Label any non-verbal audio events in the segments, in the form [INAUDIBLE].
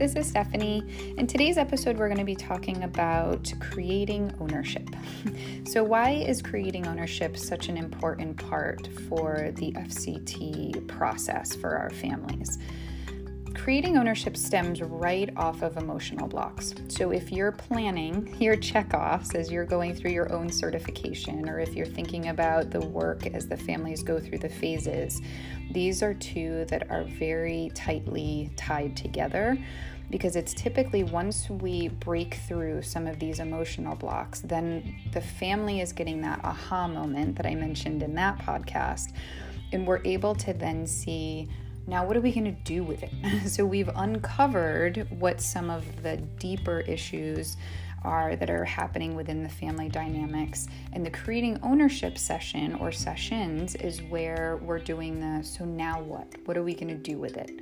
This is Stephanie. In today's episode, we're going to be talking about creating ownership. [LAUGHS] so, why is creating ownership such an important part for the FCT process for our families? Creating ownership stems right off of emotional blocks. So, if you're planning your checkoffs as you're going through your own certification, or if you're thinking about the work as the families go through the phases, these are two that are very tightly tied together because it's typically once we break through some of these emotional blocks, then the family is getting that aha moment that I mentioned in that podcast. And we're able to then see now what are we going to do with it? [LAUGHS] so we've uncovered what some of the deeper issues are that are happening within the family dynamics. And the creating ownership session or sessions is where we're doing the so now what? What are we going to do with it?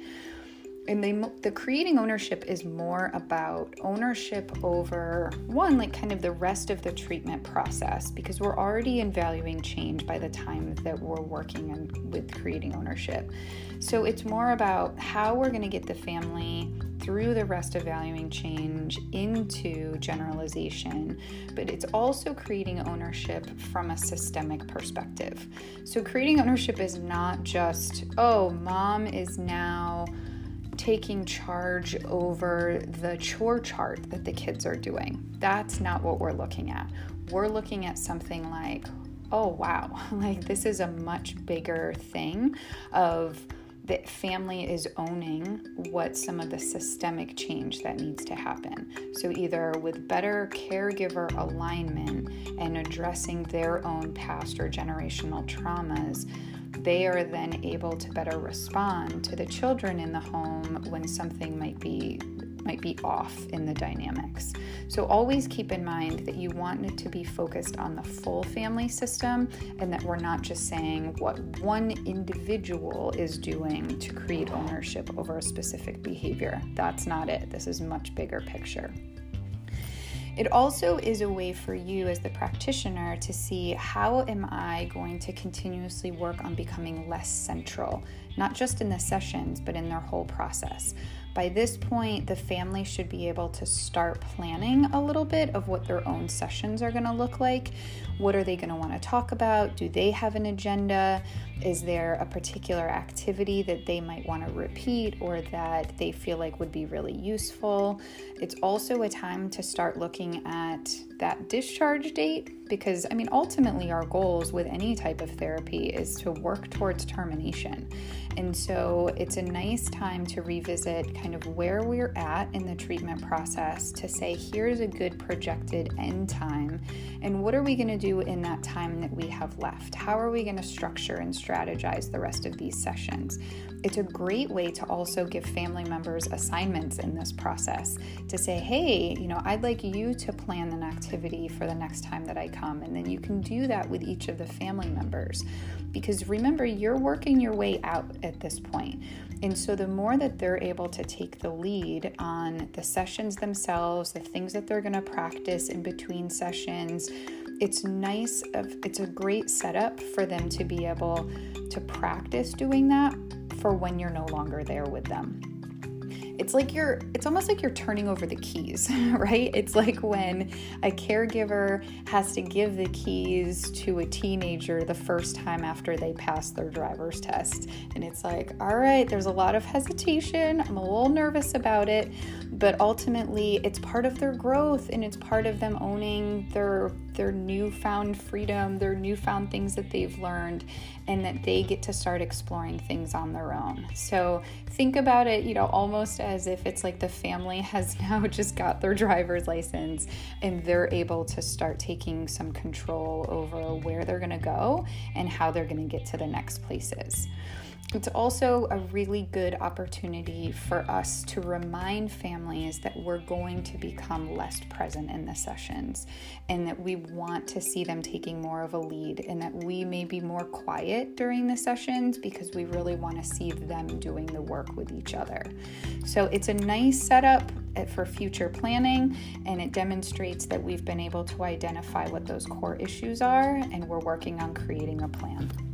And the the creating ownership is more about ownership over one like kind of the rest of the treatment process because we're already in valuing change by the time that we're working in, with creating ownership so it's more about how we're going to get the family through the rest of valuing change into generalization, but it's also creating ownership from a systemic perspective. So, creating ownership is not just, oh, mom is now taking charge over the chore chart that the kids are doing. That's not what we're looking at. We're looking at something like, oh wow, [LAUGHS] like this is a much bigger thing of that family is owning what some of the systemic change that needs to happen. So, either with better caregiver alignment and addressing their own past or generational traumas, they are then able to better respond to the children in the home when something might be might be off in the dynamics. So always keep in mind that you want it to be focused on the full family system and that we're not just saying what one individual is doing to create ownership over a specific behavior. That's not it. This is much bigger picture. It also is a way for you as the practitioner to see how am I going to continuously work on becoming less central, not just in the sessions, but in their whole process. By this point, the family should be able to start planning a little bit of what their own sessions are going to look like. What are they going to want to talk about? Do they have an agenda? Is there a particular activity that they might want to repeat or that they feel like would be really useful? It's also a time to start looking at that discharge date because, I mean, ultimately, our goals with any type of therapy is to work towards termination. And so it's a nice time to revisit kind of where we're at in the treatment process to say, here's a good projected end time, and what are we going to do in that time that we have left? How are we going to structure and strategize the rest of these sessions? It's a great way to also give family members assignments in this process to say, hey, you know, I'd like you to plan an activity for the next time that I come. And then you can do that with each of the family members. Because remember, you're working your way out at this point. And so the more that they're able to take the lead on the sessions themselves, the things that they're going to practice in between sessions, it's nice of it's a great setup for them to be able to practice doing that for when you're no longer there with them it's like you're it's almost like you're turning over the keys [LAUGHS] right? It's like when a caregiver has to give the keys to a teenager the first time after they pass their driver's test. And it's like all right there's a lot of hesitation. I'm a little nervous about it. But ultimately it's part of their growth and it's part of them owning their their newfound freedom their newfound things that they've learned and that they get to start exploring things on their own. So think about it you know almost as if it's like the family [LAUGHS] has now just got their driver's license and they're able to start taking some control over where they're going to go and how they're going to get to the next places it's also a really good opportunity for us to remind families that we're going to become less present in the sessions and that we want to see them taking more of a lead and that we may be more quiet during the sessions because we really want to see them doing the work with each other. So it's a nice setup eh, for future planning and it demonstrates that we've been able to identify what those core issues are and we're working on creating a plan.